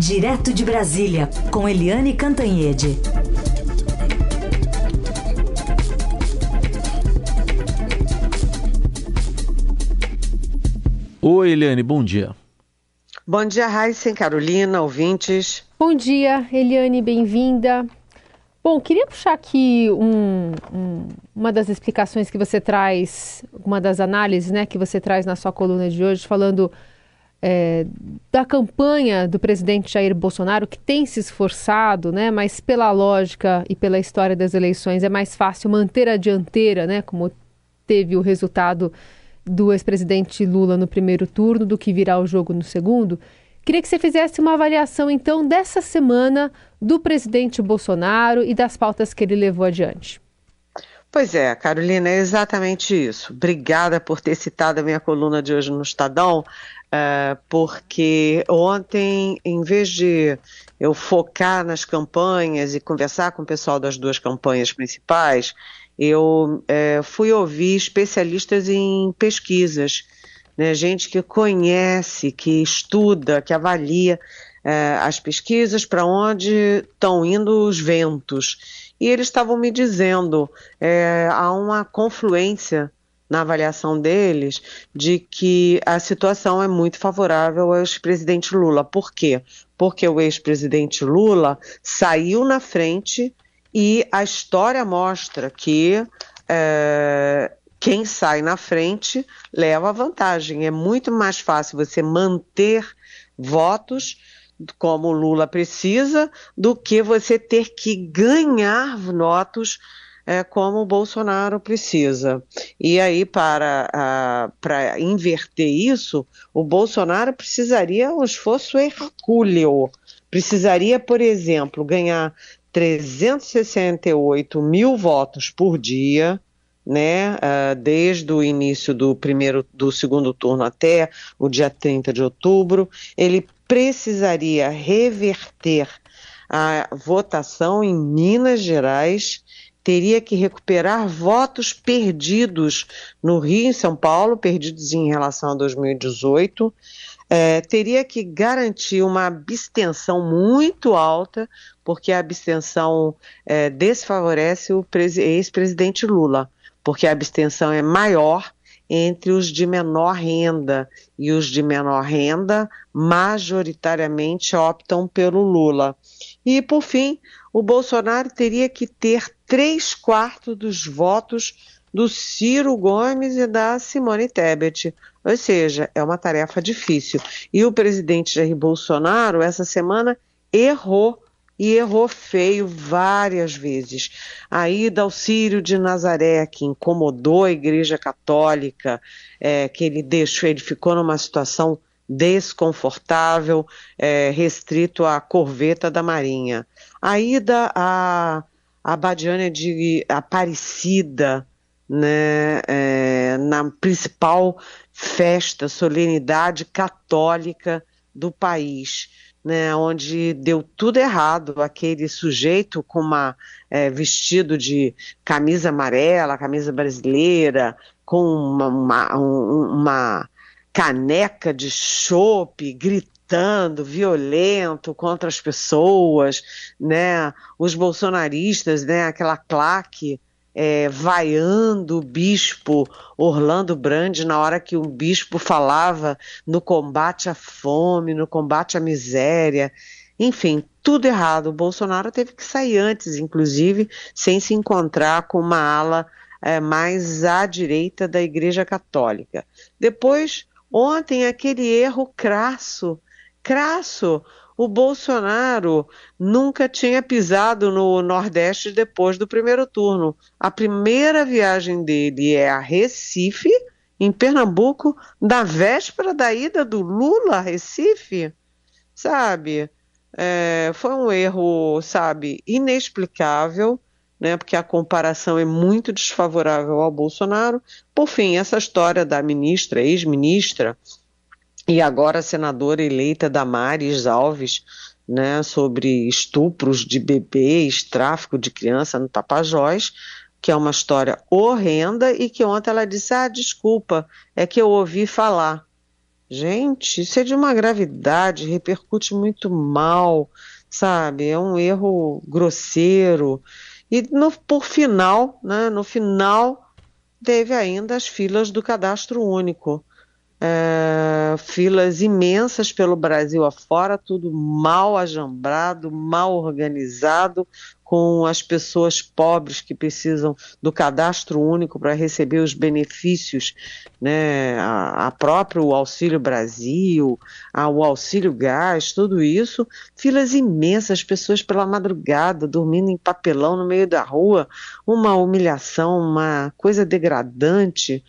Direto de Brasília, com Eliane Cantanhede. Oi, Eliane, bom dia. Bom dia, Raíssa Carolina, ouvintes. Bom dia, Eliane, bem-vinda. Bom, queria puxar aqui um, um, uma das explicações que você traz, uma das análises né, que você traz na sua coluna de hoje, falando é, da campanha do presidente Jair Bolsonaro, que tem se esforçado, né, mas pela lógica e pela história das eleições é mais fácil manter a dianteira, né, como teve o resultado do ex-presidente Lula no primeiro turno do que virar o jogo no segundo. Queria que você fizesse uma avaliação, então, dessa semana do presidente Bolsonaro e das pautas que ele levou adiante. Pois é, Carolina, é exatamente isso. Obrigada por ter citado a minha coluna de hoje no Estadão, uh, porque ontem, em vez de eu focar nas campanhas e conversar com o pessoal das duas campanhas principais, eu é, fui ouvir especialistas em pesquisas, né, gente que conhece, que estuda, que avalia é, as pesquisas, para onde estão indo os ventos. E eles estavam me dizendo, é, há uma confluência na avaliação deles de que a situação é muito favorável ao ex-presidente Lula. Por quê? Porque o ex-presidente Lula saiu na frente e a história mostra que é, quem sai na frente leva vantagem. É muito mais fácil você manter votos como o Lula precisa do que você ter que ganhar votos é, como o Bolsonaro precisa. E aí, para, para inverter isso, o Bolsonaro precisaria um esforço hercúleo. Precisaria, por exemplo, ganhar 368 mil votos por dia, né, uh, desde o início do primeiro, do segundo turno até o dia 30 de outubro, ele precisaria reverter a votação em Minas Gerais, teria que recuperar votos perdidos no Rio e São Paulo, perdidos em relação a 2018, é, teria que garantir uma abstenção muito alta, porque a abstenção é, desfavorece o ex-presidente Lula, porque a abstenção é maior entre os de menor renda e os de menor renda majoritariamente optam pelo Lula. E, por fim, o Bolsonaro teria que ter três quartos dos votos do Ciro Gomes e da Simone Tebet. Ou seja, é uma tarefa difícil. E o presidente Jair Bolsonaro, essa semana, errou e errou feio várias vezes. A ida ao Círio de Nazaré, que incomodou a Igreja Católica, é, que ele deixou, ele ficou numa situação desconfortável, é, restrito à corveta da Marinha. A ida a Badiânia de Aparecida, né, é, na principal festa, solenidade católica do país, né, onde deu tudo errado. Aquele sujeito com uma é, vestido de camisa amarela, camisa brasileira, com uma, uma, uma caneca de chope, gritando, violento contra as pessoas, né? Os bolsonaristas, né? Aquela claque é, vaiando o bispo Orlando Brandi na hora que o bispo falava no combate à fome, no combate à miséria. Enfim, tudo errado. O Bolsonaro teve que sair antes, inclusive, sem se encontrar com uma ala é, mais à direita da Igreja Católica. Depois, ontem, aquele erro crasso, crasso o Bolsonaro nunca tinha pisado no Nordeste depois do primeiro turno. A primeira viagem dele é a Recife, em Pernambuco, da véspera da ida do Lula a Recife, sabe? É, foi um erro, sabe, inexplicável, né? Porque a comparação é muito desfavorável ao Bolsonaro. Por fim, essa história da ministra, ex-ministra, e agora a senadora eleita Damares Alves, né, sobre estupros de bebês, tráfico de criança no Tapajós, que é uma história horrenda e que ontem ela disse: "Ah, desculpa, é que eu ouvi falar". Gente, isso é de uma gravidade, repercute muito mal, sabe? É um erro grosseiro. E no, por final, né, no final, teve ainda as filas do cadastro único. É, filas imensas pelo Brasil afora, tudo mal ajambrado, mal organizado, com as pessoas pobres que precisam do cadastro único para receber os benefícios, né, a, a próprio Auxílio Brasil, o Auxílio Gás, tudo isso, filas imensas, pessoas pela madrugada dormindo em papelão no meio da rua, uma humilhação, uma coisa degradante.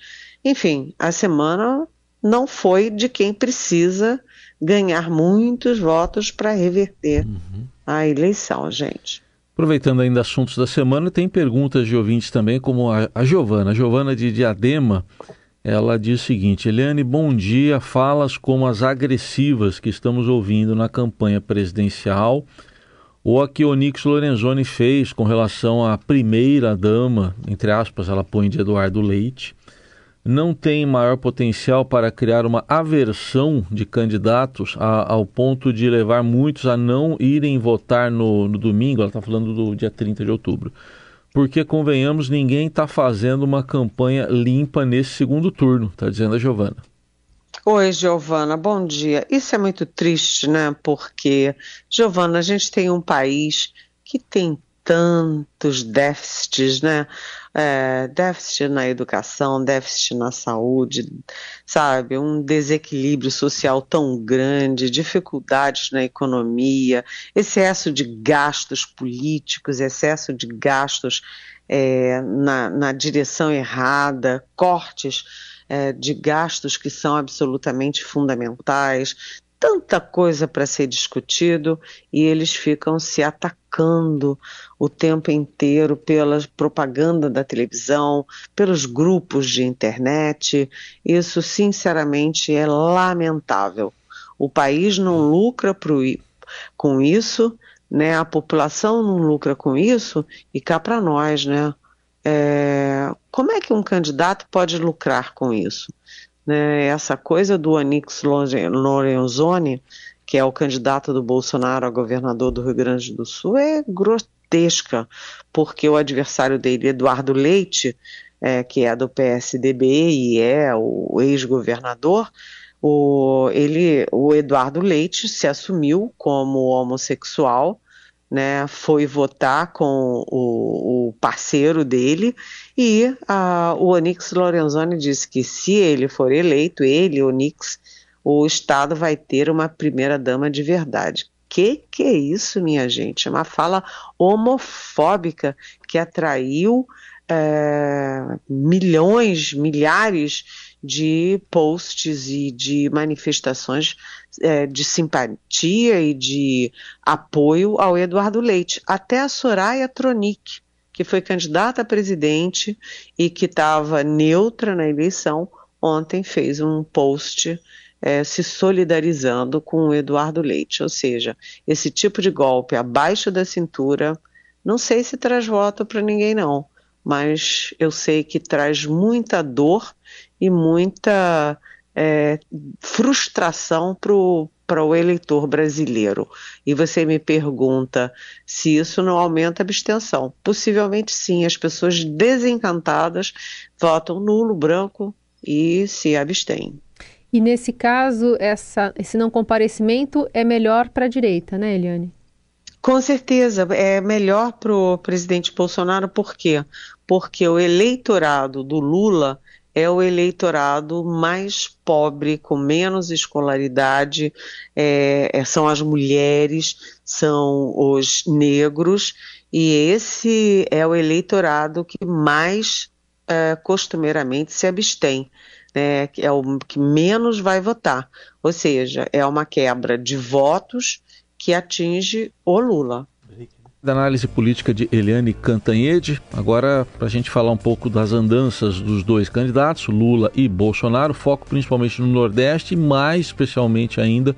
Enfim, a semana não foi de quem precisa ganhar muitos votos para reverter uhum. a eleição, gente. Aproveitando ainda assuntos da semana, tem perguntas de ouvintes também, como a, a Giovana. A Giovana de Diadema, ela diz o seguinte: Eliane, bom dia. Falas como as agressivas que estamos ouvindo na campanha presidencial, ou a que Onix Lorenzoni fez com relação à primeira dama, entre aspas, ela põe de Eduardo Leite não tem maior potencial para criar uma aversão de candidatos a, ao ponto de levar muitos a não irem votar no, no domingo, ela está falando do dia 30 de outubro. Porque, convenhamos, ninguém está fazendo uma campanha limpa nesse segundo turno, está dizendo a Giovana. Oi, Giovana, bom dia. Isso é muito triste, né? Porque, Giovana, a gente tem um país que tem tantos déficits, né? É, déficit na educação, déficit na saúde, sabe? Um desequilíbrio social tão grande, dificuldades na economia, excesso de gastos políticos, excesso de gastos é, na, na direção errada, cortes é, de gastos que são absolutamente fundamentais, tanta coisa para ser discutido e eles ficam se atacando o tempo inteiro pela propaganda da televisão, pelos grupos de internet. Isso, sinceramente, é lamentável. O país não lucra pro, com isso, né? A população não lucra com isso e cá para nós, né? É, como é que um candidato pode lucrar com isso? Né, essa coisa do Anix Lorenzoni, que é o candidato do Bolsonaro a governador do Rio Grande do Sul, é grotesca, porque o adversário dele, Eduardo Leite, é, que é do PSDB e é o ex-governador, o, ele, o Eduardo Leite se assumiu como homossexual, né, foi votar com o, o parceiro dele e a, o Onix Lorenzoni disse que se ele for eleito, ele, Onix, o Estado vai ter uma primeira-dama de verdade. Que que é isso, minha gente? É uma fala homofóbica que atraiu é, milhões, milhares de posts e de manifestações é, de simpatia e de apoio ao Eduardo Leite. Até a Soraya Tronic, que foi candidata a presidente e que estava neutra na eleição, ontem fez um post é, se solidarizando com o Eduardo Leite. Ou seja, esse tipo de golpe abaixo da cintura, não sei se traz voto para ninguém, não, mas eu sei que traz muita dor e muita é, frustração para o eleitor brasileiro. E você me pergunta se isso não aumenta a abstenção. Possivelmente sim, as pessoas desencantadas votam nulo, branco e se abstêm. E nesse caso, essa, esse não comparecimento é melhor para a direita, né, Eliane? Com certeza, é melhor para o presidente Bolsonaro, por quê? Porque o eleitorado do Lula é o eleitorado mais pobre, com menos escolaridade, é, é, são as mulheres, são os negros, e esse é o eleitorado que mais é, costumeiramente se abstém. Né, é o que menos vai votar, ou seja, é uma quebra de votos que atinge o Lula da análise política de Eliane Cantanhede. Agora, para a gente falar um pouco das andanças dos dois candidatos, Lula e Bolsonaro, foco principalmente no Nordeste mais especialmente ainda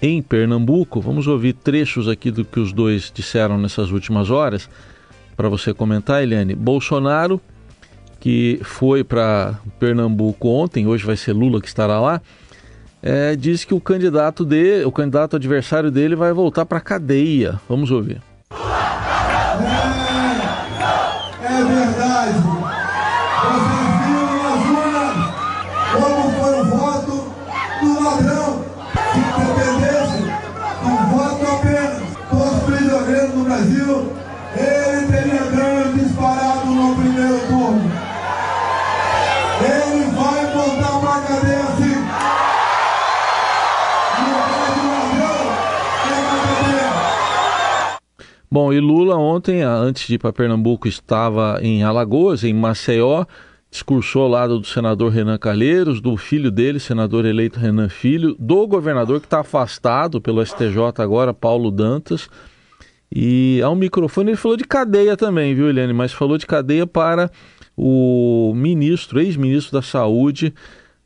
em Pernambuco. Vamos ouvir trechos aqui do que os dois disseram nessas últimas horas para você comentar, Eliane. Bolsonaro, que foi para Pernambuco ontem, hoje vai ser Lula que estará lá é, diz que o candidato dele, o candidato adversário dele vai voltar para a cadeia. Vamos ouvir. É, é verdade. Bom, e Lula ontem, antes de ir para Pernambuco, estava em Alagoas, em Maceió, discursou ao lado do senador Renan Calheiros, do filho dele, senador eleito Renan Filho, do governador que está afastado pelo STJ agora, Paulo Dantas. E ao microfone ele falou de cadeia também, viu, Eliane? Mas falou de cadeia para o ministro, ex-ministro da Saúde,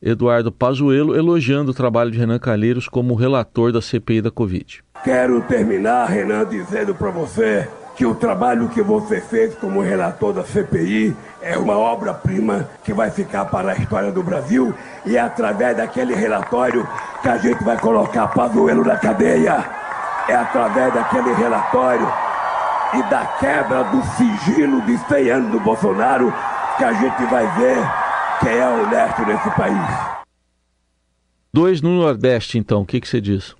Eduardo Pazuello, elogiando o trabalho de Renan Calheiros como relator da CPI da Covid. Quero terminar, Renan, dizendo para você que o trabalho que você fez como relator da CPI é uma obra-prima que vai ficar para a história do Brasil e é através daquele relatório que a gente vai colocar Pazuello na cadeia. É através daquele relatório e da quebra do sigilo de 100 anos do Bolsonaro que a gente vai ver quem é honesto nesse país. Dois no Nordeste, então, o que, que você diz?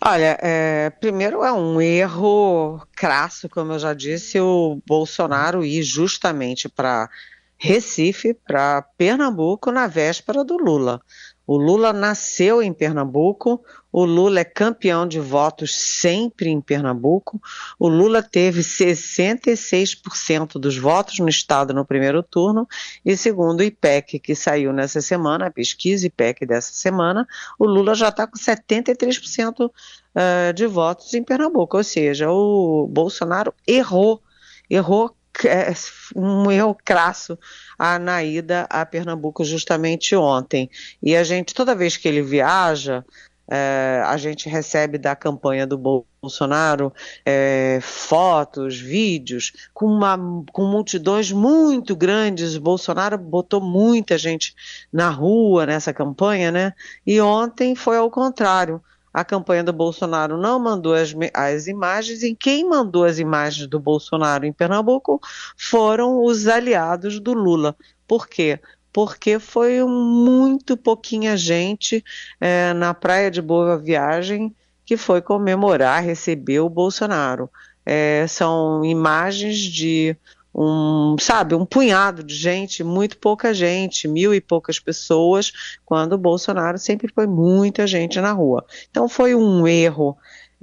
Olha, é, primeiro é um erro crasso, como eu já disse, o Bolsonaro ir justamente para Recife, para Pernambuco, na véspera do Lula. O Lula nasceu em Pernambuco, o Lula é campeão de votos sempre em Pernambuco. O Lula teve 66% dos votos no estado no primeiro turno, e segundo o IPEC, que saiu nessa semana, a pesquisa IPEC dessa semana, o Lula já está com 73% uh, de votos em Pernambuco. Ou seja, o Bolsonaro errou, errou é, um erro crasso a, na ida a Pernambuco justamente ontem. E a gente, toda vez que ele viaja, é, a gente recebe da campanha do Bolsonaro é, fotos, vídeos, com, uma, com multidões muito grandes. O Bolsonaro botou muita gente na rua nessa campanha, né? E ontem foi ao contrário a campanha do Bolsonaro não mandou as, as imagens, e quem mandou as imagens do Bolsonaro em Pernambuco foram os aliados do Lula. Por quê? Porque foi muito pouquinha gente é, na praia de Boa Viagem que foi comemorar, receber o Bolsonaro. É, são imagens de um, sabe, um punhado de gente, muito pouca gente, mil e poucas pessoas, quando o Bolsonaro sempre foi muita gente na rua. Então foi um erro.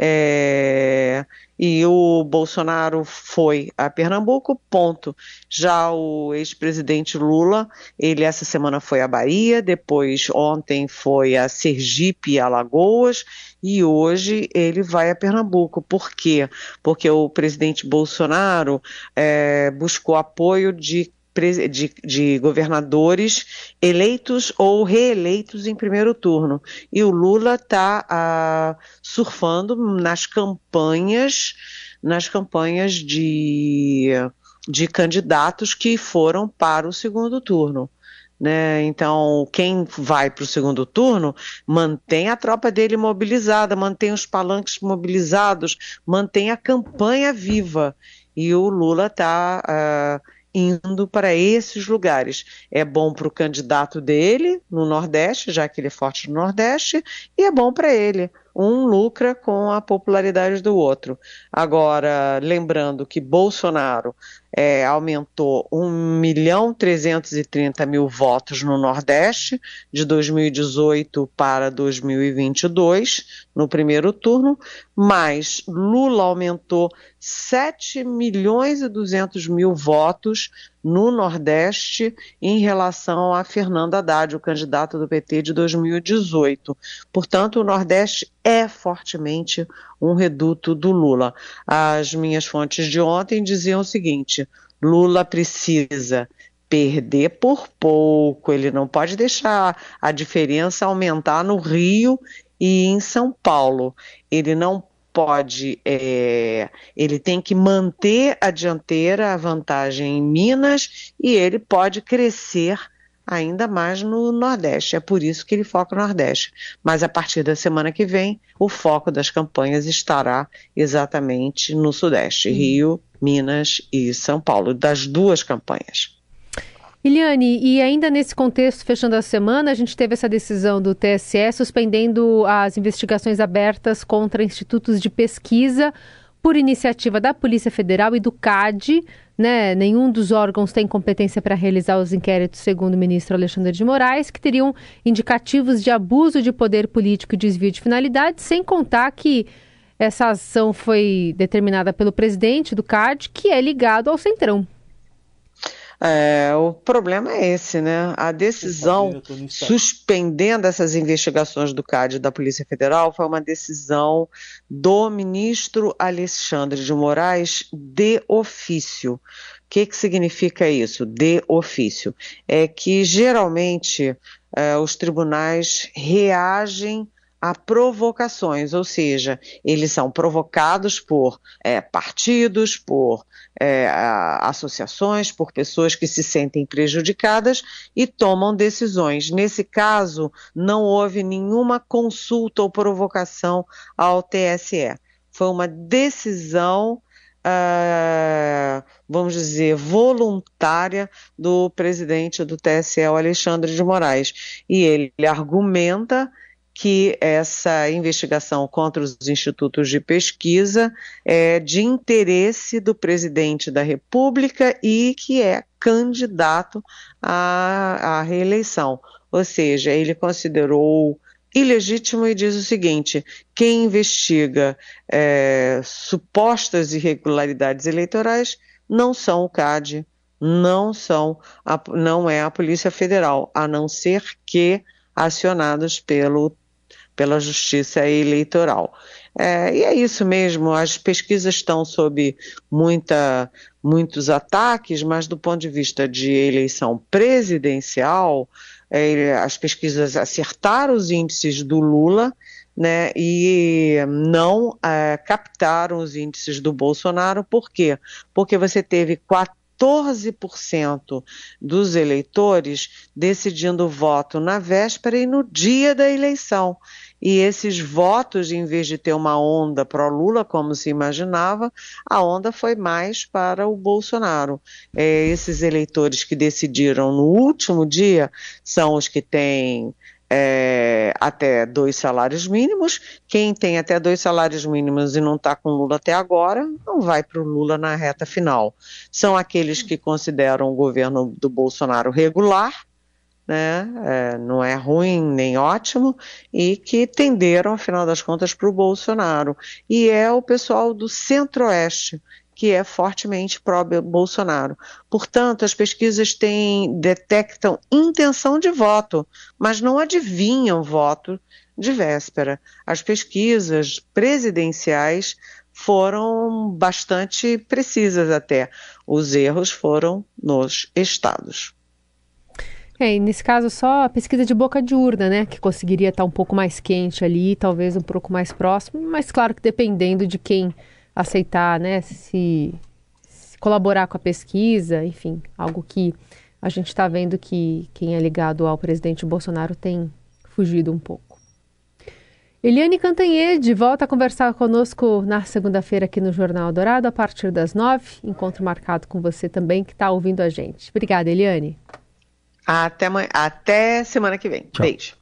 É, e o Bolsonaro foi a Pernambuco, ponto. Já o ex-presidente Lula, ele essa semana foi à Bahia, depois ontem foi a Sergipe e Alagoas, e hoje ele vai a Pernambuco. Por quê? Porque o presidente Bolsonaro é, buscou apoio de de, de, governadores eleitos ou reeleitos em primeiro turno. E o Lula está ah, surfando nas campanhas, nas campanhas de, de candidatos que foram para o segundo turno. Né? Então, quem vai para o segundo turno mantém a tropa dele mobilizada, mantém os palanques mobilizados, mantém a campanha viva. E o Lula está ah, indo para esses lugares. É bom para o candidato dele no Nordeste, já que ele é forte no Nordeste, e é bom para ele um lucra com a popularidade do outro. Agora, lembrando que Bolsonaro é, aumentou 1 milhão 330 mil votos no Nordeste de 2018 para 2022, no primeiro turno, mas Lula aumentou 7 milhões e 200 mil votos no Nordeste em relação a Fernando Haddad, o candidato do PT de 2018. Portanto, o Nordeste é fortemente um reduto do Lula. As minhas fontes de ontem diziam o seguinte: Lula precisa perder por pouco, ele não pode deixar a diferença aumentar no Rio e em São Paulo. Ele não pode, é, ele tem que manter a dianteira, a vantagem em Minas, e ele pode crescer ainda mais no Nordeste. É por isso que ele foca no Nordeste. Mas a partir da semana que vem, o foco das campanhas estará exatamente no Sudeste, hum. Rio, Minas e São Paulo, das duas campanhas. Eliane, e ainda nesse contexto, fechando a semana, a gente teve essa decisão do TSE suspendendo as investigações abertas contra institutos de pesquisa por iniciativa da Polícia Federal e do CAD. Né? Nenhum dos órgãos tem competência para realizar os inquéritos, segundo o ministro Alexandre de Moraes, que teriam indicativos de abuso de poder político e desvio de finalidade, sem contar que essa ação foi determinada pelo presidente do CAD, que é ligado ao Centrão. É, o problema é esse, né? A decisão suspendendo essas investigações do CAD da Polícia Federal foi uma decisão do ministro Alexandre de Moraes de ofício. O que, que significa isso? De ofício. É que geralmente é, os tribunais reagem a provocações, ou seja, eles são provocados por é, partidos, por é, associações, por pessoas que se sentem prejudicadas e tomam decisões. Nesse caso, não houve nenhuma consulta ou provocação ao TSE. Foi uma decisão. Uh, vamos dizer, voluntária do presidente do TSE, Alexandre de Moraes. E ele argumenta que essa investigação contra os institutos de pesquisa é de interesse do presidente da República e que é candidato à, à reeleição. Ou seja, ele considerou ilegítimo e diz o seguinte: quem investiga é, supostas irregularidades eleitorais não são o CAD, não são, a, não é a Polícia Federal, a não ser que acionados pelo pela Justiça Eleitoral. É, e é isso mesmo, as pesquisas estão sob muita, muitos ataques, mas do ponto de vista de eleição presidencial, é, as pesquisas acertaram os índices do Lula. Né, e não é, captaram os índices do Bolsonaro, por quê? Porque você teve 14% dos eleitores decidindo voto na véspera e no dia da eleição. E esses votos, em vez de ter uma onda pró-Lula, como se imaginava, a onda foi mais para o Bolsonaro. É, esses eleitores que decidiram no último dia são os que têm é, até dois salários mínimos. Quem tem até dois salários mínimos e não está com Lula até agora, não vai para o Lula na reta final. São aqueles que consideram o governo do Bolsonaro regular né? É, não é ruim nem ótimo, e que tenderam, afinal das contas, para o Bolsonaro. E é o pessoal do Centro-Oeste que é fortemente pró-Bolsonaro. Portanto, as pesquisas têm, detectam intenção de voto, mas não adivinham voto de véspera. As pesquisas presidenciais foram bastante precisas até. Os erros foram nos estados. É, e nesse caso só a pesquisa de boca de urna, né, que conseguiria estar um pouco mais quente ali, talvez um pouco mais próximo, mas claro que dependendo de quem aceitar, né, se, se colaborar com a pesquisa, enfim, algo que a gente está vendo que quem é ligado ao presidente Bolsonaro tem fugido um pouco. Eliane Cantanhede volta a conversar conosco na segunda-feira aqui no Jornal Dourado, a partir das nove. Encontro marcado com você também, que está ouvindo a gente. Obrigada, Eliane. Até, até semana que vem. Tchau. Beijo.